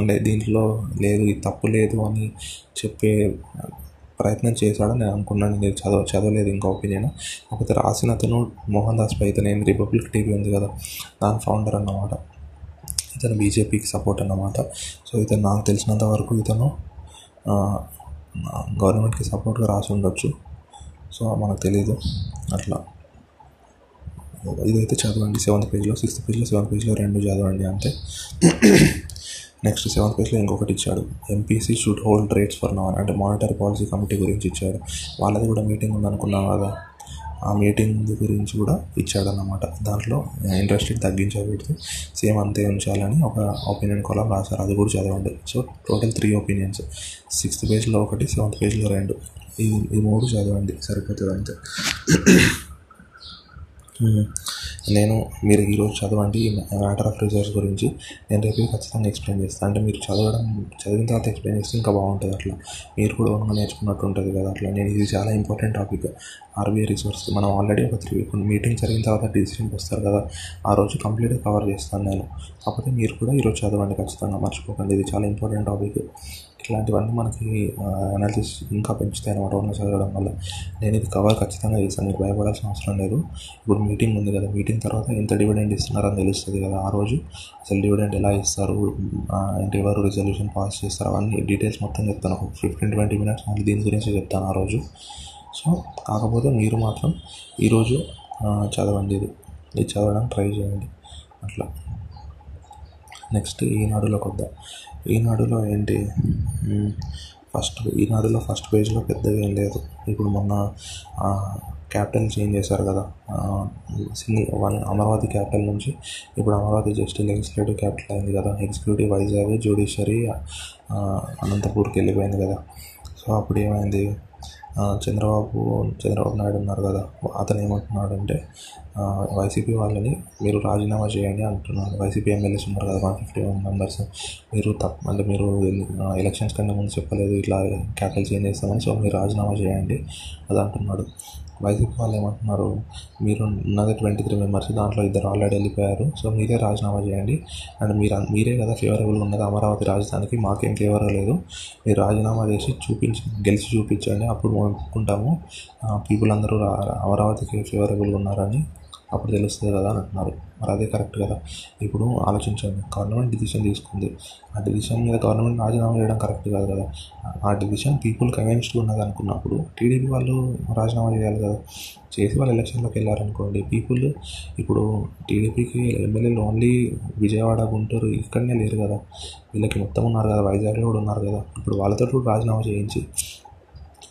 అంటే దీంట్లో లేదు ఇది తప్పు లేదు అని చెప్పే ప్రయత్నం చేశాడని నేను అనుకున్నాను నేను చదవ చదవలేదు ఇంకా ఒపీనియన్ కాకపోతే రాసిన అతను మోహన్ దాస్ పై ఇతను ఏం రిపబ్లిక్ టీవీ ఉంది కదా దాని ఫౌండర్ అన్నమాట. ఇతను బీజేపీకి సపోర్ట్ అన్నమాట. సో ఇతను నాకు తెలిసినంత వరకు ఇతను గవర్నమెంట్కి సపోర్ట్గా రాసి ఉండొచ్చు. సో మనకు తెలియదు అట్లా. ఇదైతే చదవండి. సెవెంత్ పేజ్లో సిక్స్త్ పేజ్లో సెవెంత్ పేజ్లో రెండు చదవండి అంతే. నెక్స్ట్ సెవెంత్ పేజ్లో ఇంకొకటి ఇచ్చాడు. MPC should hold rates for now అంటే మానిటరీ పాలసీ కమిటీ గురించి ఇచ్చాడు. వాళ్ళది కూడా మీటింగ్ ఉందనుకున్నాం కదా ఆ మీటింగ్ గురించి కూడా ఇచ్చాడన్నమాట. దాంట్లో ఇంట్రెస్ట్ రేట్ సేమ్ అంతే ఉంచాలని ఒక ఒపీనియన్ కొలం రాశారు. అది కూడా చదవండి. So total three opinions sixth పేజ్లో ఒకటి సెవెంత్ పేజ్లో రెండు. ఈ ఈ మూడు చదవండి. సరిపోతుంది అంతే hmm. నేను మీరు ఈరోజు చదవండి మ్యాటర్ ఆఫ్ రిజర్వ్స్ గురించి నేను రేపు ఖచ్చితంగా ఎక్స్ప్లెయిన్ చేస్తాను అంటే మీరు చదవడం చదివిన తర్వాత ఎక్స్ప్లెయిన్ చేస్తే ఇంకా బాగుంటుంది అట్లా. మీరు కూడా ఓన్గా నేర్చుకున్నట్టు ఉంటుంది కదా అట్లా. నేను ఇది చాలా ఇంపార్టెంట్ టాపిక్ ఆర్బీఐ రిసోర్స్ మనం ఆల్రెడీ ఒక త్రీ మీటింగ్ జరిగిన తర్వాత డిసిషన్కి వస్తారు కదా. ఆ రోజు కంప్లీట్గా కవర్ చేస్తాను నేను. కాకపోతే మీరు కూడా ఈరోజు చదవండి ఖచ్చితంగా. మర్చిపోకండి. ఇది చాలా ఇంపార్టెంట్ టాపిక్ ఇట్లాంటివన్నీ మనకి అనాలిసిస్ ఇంకా పెంచుతాయి అనమాట ఓన్గా చదవడం వల్ల. నేను ఇది కవర్ ఖచ్చితంగా చేస్తాను మీకు భయపడాల్సిన అవసరం లేదు. ఇప్పుడు మీటింగ్ ఉంది కదా మీటింగ్ తర్వాత ఎంత డివిడెండ్ ఇస్తున్నారని తెలుస్తుంది కదా ఆ రోజు. అసలు డివిడెండ్ ఎలా ఇస్తారు అంటే ఎవరు రిజల్యూషన్ పాస్ చేస్తారు అవన్నీ డీటెయిల్స్ మొత్తం చెప్తాను. ఒక ఫిఫ్టీన్ ట్వంటీ మినిట్స్ మళ్ళీ దీని గురించి చెప్తాను ఆ రోజు. సో కాకపోతే మీరు మాత్రం ఈరోజు చదవండి ఇది. ఇది చదవడానికి ట్రై చేయండి. అట్లా. నెక్స్ట్ ఈనాడులోకి వద్దాం ఈనాడులో ఏంటి? ఫస్ట్ ఈనాడులో ఫస్ట్ పేజ్లో పెద్దగా ఏం లేదు. ఇప్పుడు మొన్న క్యాపిటల్ చేంజ్ చేశారు కదా. సింగిల్ వన్ అమరావతి క్యాపిటల్ నుంచి ఇప్పుడు అమరావతి జస్ట్ లెజిస్లేటివ్ క్యాపిటల్ అయింది కదా. ఎగ్జిక్యూటివ్ వైజాగ్ జ్యుడిషియరీ అనంతపూర్కి వెళ్ళిపోయింది కదా. సో అప్పుడు ఏమైంది? చంద్రబాబు చంద్రబాబు నాయుడు ఉన్నారు కదా. అతను ఏమంటున్నాడు అంటే వైసీపీ వాళ్ళని మీరు రాజీనామా చేయండి అంటున్నారు. వైసీపీ ఎమ్మెల్యేస్ ఉన్నారు కదా వన్ ఫిఫ్టీ వన్ మెంబర్స్. మీరు తప్ప అంటే మీరు ఎలక్షన్స్ కన్నా ముందు చెప్పలేదు ఇట్లా క్యాపిటల్ చేంజ్ చేస్తామని సో మీరు రాజీనామా చేయండి అది అంటున్నాడు. వైసీపీ వాళ్ళు ఏమంటున్నారు మీరు ఉన్నది ట్వంటీ త్రీ మెంబర్స్ దాంట్లో ఇద్దరు ఆల్రెడీ వెళ్ళిపోయారు సో మీరే రాజీనామా చేయండి. అండ్ మీరు మీరే కదా ఫేవరబుల్ ఉన్నది అమరావతి రాజధానికి మాకేం ఫేవర్ లేదు. మీరు రాజీనామా చేసి చూపించి గెలిచి చూపించండి అప్పుడు మేము ఒప్పుకుంటాము పీపుల్ అందరూ అమరావతికి ఫేవరబుల్గా ఉన్నారని అప్పుడు తెలుస్తుంది కదా అని అంటున్నారు. మరి అదే కరెక్ట్ కదా. ఇప్పుడు ఆలోచించండి. గవర్నమెంట్ డిసిషన్ తీసుకుంది. ఆ డిసిషన్ మీద గవర్నమెంట్ రాజీనామా చేయడం కరెక్ట్ కాదు కదా. ఆ డిసిషన్ పీపుల్కి అగెన్స్ట్ ఉన్నది అనుకున్నప్పుడు టీడీపీ వాళ్ళు రాజీనామా చేయాలి కదా. చేసి వాళ్ళు ఎలక్షన్లోకి వెళ్ళారనుకోండి పీపుల్ ఇప్పుడు టీడీపీకి ఎమ్మెల్యేలు ఓన్లీ విజయవాడ గుంటూరు ఇక్కడనే లేరు కదా. వీళ్ళకి మొత్తం ఉన్నారు కదా. వైజాగ్లో కూడా ఉన్నారు కదా. ఇప్పుడు వాళ్ళతో కూడా రాజీనామా చేయించి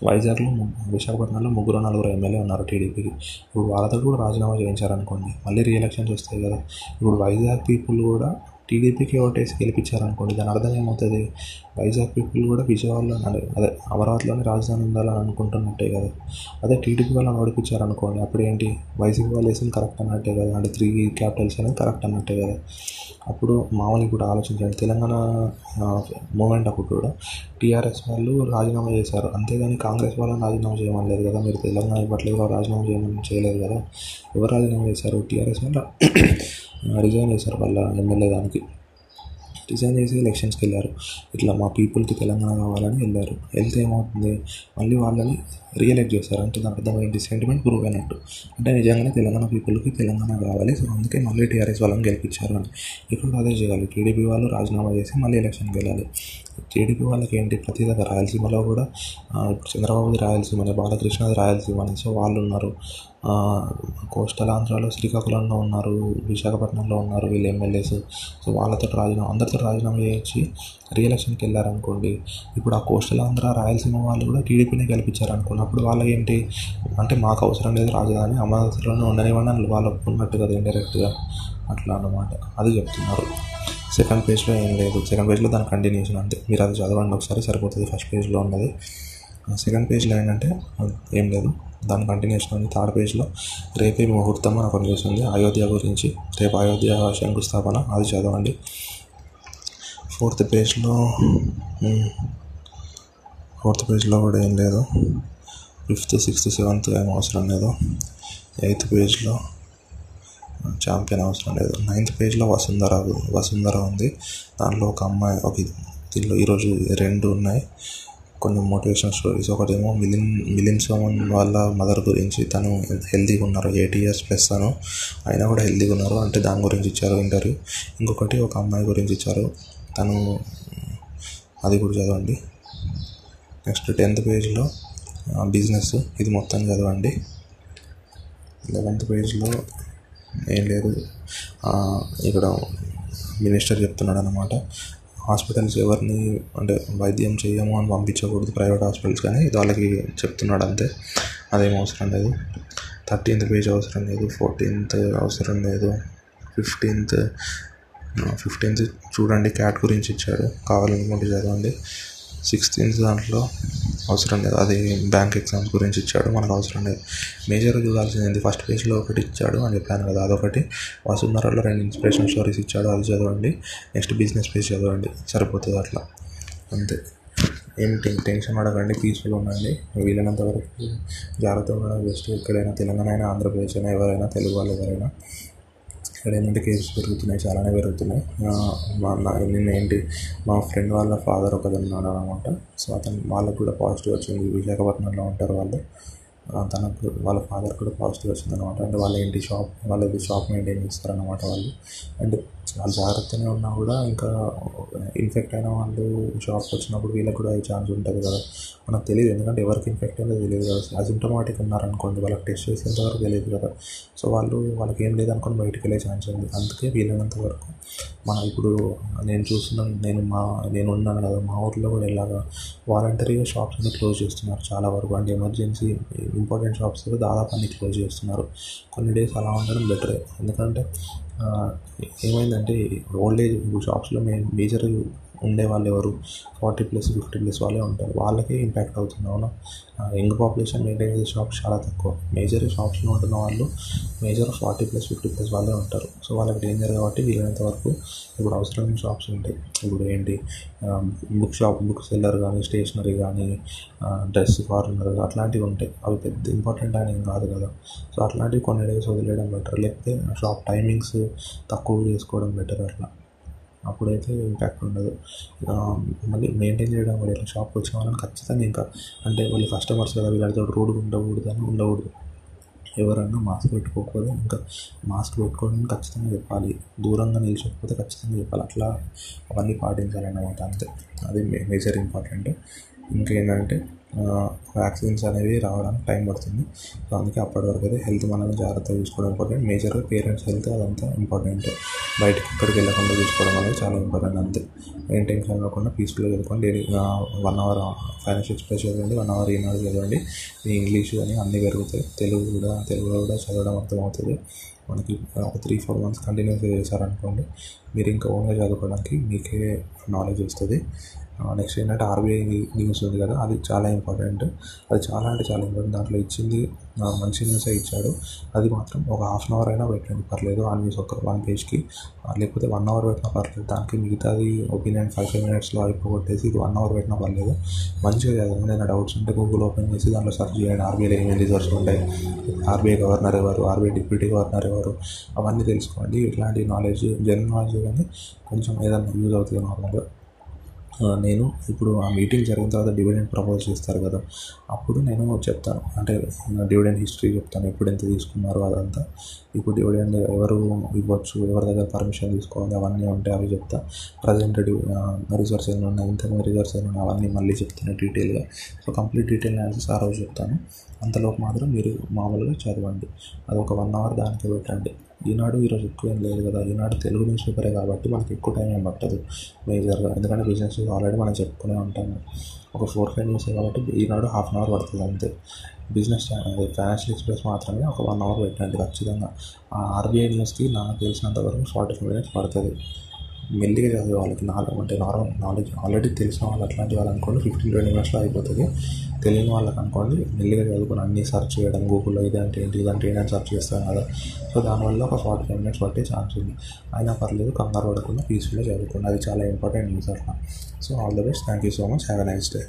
వైజాగ్లో విశాఖపట్నంలో ముగ్గురు నలుగురు ఎమ్మెల్యే ఉన్నారు టీడీపీకి ఇప్పుడు వాళ్ళతో కూడా రాజీనామా చేయించారనుకోండి మళ్ళీ రీఎలక్షన్స్ వస్తాయి కదా. ఇప్పుడు వైజాగ్ పీపుల్ కూడా టీడీపీకి ఓటేసి గెలిపించారనుకోండి దాని అర్థం ఏమవుతుంది? వైజాగ్ పీపుల్ కూడా విజయవాడలో అదే అమరావతిలోనే రాజధాని ఉండాలని అనుకుంటున్నట్టే కదా. అదే టీడీపీ వాళ్ళని ఓడిపించారనుకోండి అప్పుడు ఏంటి వైజాగ్ వాళ్ళు వేసింది కరెక్ట్ అన్నట్టే కదా అంటే త్రీ క్యాపిటల్స్ అనేది కరెక్ట్ అన్నట్టే కదా. అప్పుడు మామూలు ఇప్పుడు ఆలోచించండి తెలంగాణ మూమెంట్ అప్పుడు కూడా టీఆర్ఎస్ వాళ్ళు రాజీనామా చేశారు. అంతేగాని కాంగ్రెస్ వాళ్ళని రాజీనామా చేయమనలేదు కదా మీరు తెలంగాణ ఇవ్వట్లేదు రాజీనామా చేయమని చేయలేదు కదా. ఎవరు రాజీనామా చేశారు? టీఆర్ఎస్ వాళ్ళు రిజైన్ చేశారు వాళ్ళ ఎమ్మెల్యే దానికి. రిజైన్ చేసి ఎలక్షన్స్కి వెళ్ళారు. ఇట్లా మా పీపుల్కి తెలంగాణ కావాలని వెళ్ళారు. వెళ్తే ఏమవుతుంది? మళ్ళీ వాళ్ళని రియలెక్ట్ చేస్తారు. అంటే దాని అర్థమైంది సెంటిమెంట్ ప్రూవ్ అయినట్టు. అంటే నిజంగానే తెలంగాణ పీపుల్కి తెలంగాణ కావాలి. సో అందుకే మళ్ళీ టీఆర్ఎస్ వాళ్ళని గెలిపించారు అని. ఇప్పుడు అదే చేయాలి. టీడీపీ వాళ్ళు రాజీనామా చేసి మళ్ళీ ఎలక్షన్కి వెళ్ళాలి. టీడీపీ వాళ్ళకి ఏంటి? ప్రతి దగ్గర రాయలసీమలో కూడా ఇప్పుడు చంద్రబాబుది రాయలసీమనే బాలకృష్ణది రాయలసీమనే. సో వాళ్ళు ఉన్నారు. కోస్టల్ ఆంధ్రాలో శ్రీకాకుళంలో ఉన్నారు విశాఖపట్నంలో ఉన్నారు వీళ్ళు ఎమ్మెల్యేస్. సో వాళ్ళతో రాజీనామా అందరితో రాజీనామా చేసి రీఎలక్షన్కి వెళ్ళారనుకోండి ఇప్పుడు ఆ కోస్టల్ ఆంధ్ర రాయలసీమ వాళ్ళు కూడా టీడీపీని గెలిపించారు ఉన్నప్పుడు వాళ్ళకి ఏంటి అంటే మాకు అవసరం లేదు రాజధాని అమరావతిలోనే ఉండనివ్వండి అని వాళ్ళు ఒప్పుకున్నట్టు కదా ఇండైరెక్ట్గా అట్లా అన్నమాట. అది చెప్తున్నారు. సెకండ్ పేజ్లో ఏం లేదు. సెకండ్ పేజ్లో దాని కంటిన్యూషన్ అంతే. మీరు అది చదవండి ఒకసారి సరిపోతుంది. ఫస్ట్ పేజ్లో ఉన్నది. సెకండ్ పేజ్లో ఏంటంటే ఏం లేదు. దాని కంటిన్యూషన్ ఉంది. థర్డ్ పేజ్లో రేపే ముహూర్తం అని ఒక న్యూస్ ఉంది అయోధ్య గురించి. రేపు అయోధ్య శంకుస్థాపన. అది చదవండి. ఫోర్త్ పేజ్లో ఫోర్త్ పేజ్లో కూడా ఏం లేదు. ఫిఫ్త్ సిక్స్త్ సెవెంత్ ఏం అవసరం లేదు. ఎయిత్ పేజ్లో ఛాంపియన్ అవసరం లేదు. నైన్త్ పేజ్లో వసుంధర వసుంధర ఉంది. దాంట్లో ఒక అమ్మాయి ఒక దీనిలో ఈరోజు రెండు ఉన్నాయి. కొన్ని మోటివేషనల్ స్టోరీస్. ఒకటేమో మిలిన్ మిలిన్ సోమన్ వాళ్ళ మదర్ గురించి తను హెల్తీగా ఉన్నారు. ఎయిటీ ఇయర్స్ ప్లస్ తను. అయినా కూడా హెల్తీగా ఉన్నారు. అంటే దాని గురించి ఇచ్చారు ఇంటర్వ్యూ. ఇంకొకటి ఒక అమ్మాయి గురించి ఇచ్చారు. తను అది కూడా చదవండి. నెక్స్ట్ టెన్త్ పేజ్లో బిజినెస్ ఇది మొత్తం చదవండి. లెవెంత్ పేజ్లో ఏం లేదు. ఇక్కడ మినిస్టర్ చెప్తున్నాడు అనమాట హాస్పిటల్స్ ఎవరిని అంటే వైద్యం చేయము అని పంపించకూడదు ప్రైవేట్ హాస్పిటల్స్ కానీ ఇది వాళ్ళకి చెప్తున్నాడు అంతే. అదేం అవసరం లేదు. థర్టీన్త్ పేజ్ అవసరం లేదు ఫోర్టీన్త్ అవసరం లేదు ఫిఫ్టీన్త్ ఫిఫ్టీన్త్ చూడండి క్యాట్ గురించి ఇచ్చాడు. కావాలనుకుంటే చదవండి. సిక్స్టీన్త్ దాంట్లో అవసరం లేదు. అది బ్యాంక్ ఎగ్జామ్స్ గురించి ఇచ్చాడు మనకు అవసరం లేదు. మేజర్గా చూడాల్సింది ఫస్ట్ పేజ్లో ఒకటి ఇచ్చాడు అని చెప్పాను కదా అదొకటి. వసుంధరలో రెండు ఇన్స్పిరేషన్ స్టోరీస్ ఇచ్చాడు అది చదవండి. నెక్స్ట్ బిజినెస్ పేజ్ చదవండి. సరిపోతుంది అట్లా. అంతే. ఏం టెన్షన్ పడకండి పీస్ఫుల్ ఉండండి. వీలైనంత వరకు జాగ్రత్తగా ఉండడం. బెస్ట్ ఎక్కడైనా తెలంగాణ అయినా ఆంధ్రప్రదేశ్ అయినా ఎవరైనా తెలుగు వాళ్ళు ఎవరైనా. ఇక్కడ ఏంటంటే కేసెస్ పెరుగుతున్నాయి చాలానే పెరుగుతున్నాయి. మా నిన్న ఏంటి మా ఫ్రెండ్ వాళ్ళ ఫాదర్ ఒకది ఉన్నాడు అనమాట. సో అతను వాళ్ళకు కూడా పాజిటివ్ వచ్చింది. విశాఖపట్నంలో ఉంటారు వాళ్ళు. తనకు వాళ్ళ ఫాదర్ కూడా పాజిటివ్ వచ్చింది అనమాట. అంటే వాళ్ళు ఏంటి షాప్ వాళ్ళది షాప్ మెయింటైన్ చేస్తారనమాట వాళ్ళు. అండ్ వాళ్ళు జాగ్రత్తగానే ఉన్నా కూడా ఇంకా ఇన్ఫెక్ట్ అయిన వాళ్ళు షాప్కి వచ్చినప్పుడు వీళ్ళకి కూడా అయ్యే ఛాన్స్ ఉంటుంది కదా. మనకు తెలియదు ఎందుకంటే ఎవరికి ఇన్ఫెక్ట్ అయిందో తెలియదు కదా. అసిమ్టమాటిక్ ఉన్నారనుకోండి వాళ్ళకి టెస్ట్ చేసేంత వరకు తెలియదు కదా. సో వాళ్ళు వాళ్ళకి ఏం లేదనుకోని బయటికి వెళ్ళే ఛాన్స్ ఉంది. అందుకే వీలైనంత వరకు మన ఇప్పుడు నేను చూస్తున్నాను నేను మా నేను ఉన్నాను కదా మా ఊర్లో కూడా ఇలాగా వాలంటరీగా షాప్స్ అన్ని క్లోజ్ చేస్తున్నారు చాలా వరకు. అంటే ఎమర్జెన్సీ ఇంపార్టెంట్ షాప్స్ దాదాపు అన్ని క్లోజ్ చేస్తున్నారు. కొన్ని డేస్ అలా ఉండడం బెటర్ ఎందుకంటే ఏమైందంటే ఓల్డ్ ఏజ్ షాప్స్లో మేము మేజర్ ఉండే వాళ్ళు ఎవరు? ఫార్టీ ప్లస్ ఫిఫ్టీ ప్లస్ వాళ్ళే ఉంటారు. వాళ్ళకే ఇంపాక్ట్ అవుతుంది అవునా? యంగ్ పాపులేషన్ మెయింటైన్ చేసే షాప్స్ చాలా తక్కువ. మేజర్ షాప్స్లో ఉంటున్న వాళ్ళు major forty plus fifty plus వాళ్ళే ఉంటారు. సో వాళ్ళకి డేంజర్ కాబట్టి వీలైనంత వరకు ఇప్పుడు అవసరమైన షాప్స్ ఉంటాయి. ఇప్పుడు ఏంటి? బుక్ షాప్ బుక్ సెల్లర్ కానీ స్టేషనరీ కానీ డ్రెస్ కార్నర్ అట్లాంటివి ఉంటాయి. అవి పెద్ద ఇంపార్టెంట్ అని ఏం కాదు కదా. సో అట్లాంటివి కొన్ని డేస్ వదిలేయడం బెటర్ లేకపోతే షాప్ టైమింగ్స్ తక్కువ చేసుకోవడం బెటర్ అట్లా. అప్పుడైతే ఇంపాక్ట్ ఉండదు. మళ్ళీ మెయింటైన్ చేయడం కూడా ఇట్లా షాప్కి వచ్చిన వాళ్ళని ఖచ్చితంగా ఇంకా అంటే వాళ్ళు కస్టమర్స్ కదా వీళ్ళతో రోడ్డు ఉండకూడదు అని ఉండకూడదు. ఎవరన్నా మాస్క్ పెట్టుకోకూడదు ఇంకా మాస్క్ పెట్టుకోవడం ఖచ్చితంగా చెప్పాలి. దూరంగా నిలిచకపోతే ఖచ్చితంగా చెప్పాలి. అట్లా అవన్నీ పాటించాలన్నమాట అంతే. అది మేజర్ ఇంపార్టెంట్ ఇంకేంటంటే వ్యాక్సిన్స్ అనేవి రావడానికి టైం పడుతుంది. సో అందుకే అప్పటి వరకు అయితే హెల్త్ మనల్ని జాగ్రత్తగా చూసుకోవడం ఇంపార్టెంట్ మేజర్గా పేరెంట్స్ హెల్త్ అదంతా ఇంపార్టెంట్ బయటకి ఎక్కడికి వెళ్ళకుండా చూసుకోవడం అనేది చాలా ఇంపార్టెంట్ అంతే. ఏం టెన్షన్ కాకుండా పీస్ఫుల్గా చదువుకోండి. Daily one hour Financial Express చదవండి. వన్ అవర్ ఈనాడు చదవండి. మీ ఇంగ్లీష్ కానీ అన్నీ పెరుగుతాయి. తెలుగు కూడా తెలుగులో కూడా చదవడం అర్థమవుతుంది. మనకి ఒక త్రీ ఫోర్ మంత్స్ కంటిన్యూస్గా చేశారనుకోండి మీరు ఇంకా ఓన్గా చదువుకోవడానికి మీకే నాలెడ్జ్ వస్తుంది. నెక్స్ట్ ఏంటంటే ఆర్బీఐ న్యూస్ ఉంది కదా అది చాలా ఇంపార్టెంట్ అది చాలా అంటే చాలా ఇంపార్టెంట్ దాంట్లో ఇచ్చింది మంచి న్యూసే ఇచ్చాడు. అది మాత్రం ఒక హాఫ్ అన్ అవర్ అయినా పెట్టండి పర్లేదు. ఆ న్యూస్ ఒక వన్ పేజ్కి లేకపోతే వన్ అవర్ పెట్టినా పర్లేదు. దానికి మిగతాది ఒపీనియన్ ఫైవ్ ఫైవ్ మినిట్స్లో అయిపోగొట్టేసి ఇది వన్ అవర్ పెట్టినా పర్లేదు. మంచిగా చదవండి ఏదైనా డౌట్స్ ఉంటే గూగుల్ ఓపెన్ చేసి దాంట్లో సెర్చ్ చేయండి. ఆర్బీఐలో ఏమేమి రిజర్వ్స్ ఉంటాయి? ఆర్బీఐ గవర్నర్ ఎవరు? ఆర్బీఐ డిప్యూటీ గవర్నర్ ఎవరు? అవన్నీ తెలుసుకోండి. ఇట్లాంటి నాలెడ్జ్ జనరల్ నాలెడ్జ్ కానీ కొంచెం ఏదైనా యూజ్ అవుతుంది నార్మల్గా నేను ఇప్పుడు ఆ మీటింగ్ జరిగిన తర్వాత డివిడెండ్ ప్రపోజ్ చేస్తారు కదా అప్పుడు నేను చెప్తాను. అంటే డివిడెండ్ హిస్టరీ చెప్తాను. ఎప్పుడు ఎంత తీసుకున్నారు అదంతా. ఇప్పుడు డివిడెండ్ ఎవరు ఇవ్వచ్చు ఎవరి దగ్గర పర్మిషన్ తీసుకోవాలి అవన్నీ ఉంటే అవి చెప్తా. ప్రజెంట్ రిజర్వ్స్ ఏమైనా ఉన్నాయి ఇంతకుముందు రిజర్వ్స్ ఏమైనా ఉన్నాయి అవన్నీ మళ్ళీ చెప్తాను డీటెయిల్గా సో కంప్లీట్ డీటెయిల్ అనాలిసిస్ ఆ రోజు చెప్తాను. అంతలోపు మాత్రం మీరు మామూలుగా చదవండి. అది ఒక వన్ అవర్ దానికి పెట్టండి. ఈనాడు ఈరోజు ఎక్కువ ఏం లేదు కదా. ఈనాడు తెలుగు న్యూస్ పేపరే కాబట్టి మనకి ఎక్కువ టైం ఏం పట్టదు. మేజర్గా ఎందుకంటే బిజినెస్ ఆల్రెడీ మనం చెప్పుకునే ఉంటాము. ఒక ఫోర్ ఫైవ్ న్యూస్ కాబట్టి ఈనాడు హాఫ్ అన్ అవర్ పడుతుంది అంతే. బిజినెస్ ఫైనాన్షియల్ ఎక్స్ప్రెస్ మాత్రమే ఒక వన్ అవర్ పెట్టండి ఖచ్చితంగా. ఆ ఆర్బీఐ న్యూస్కి నాకు తెలిసినంత వరకు ఫార్టీ ఫైవ్ మినిట్స్ పడుతుంది. మెల్లిగా చదివే వాళ్ళకి నాలుగు అంటే నార్మల్ నాలెడ్జ్ ఆల్రెడీ తెలిసిన వాళ్ళు అట్లాంటి వాళ్ళు అనుకోండి ఫిఫ్టీన్ ట్వంటీ మినిట్స్లో అయిపోతుంది. తెలియని వాళ్ళకి అనుకోండి మెల్లిగా చదువుకొని అన్ని సర్చ్ చేయడం గూగుల్లో ఇదంటే ఏంటి ఇదంటే ఏంటి అని సెర్చ్ చేస్తాం కదా. సో దానివల్ల ఒక ఫార్టీ ఫైవ్ మినిట్స్ పట్టే ఛాన్స్ ఉంది. అయినా పర్లేదు కంగారు పడకుండా పీస్ఫుల్గా చదువుకోండి. అది చాలా ఇంపార్టెంట్ న్యూస్ అట్లా so all the best thank you so much have a nice day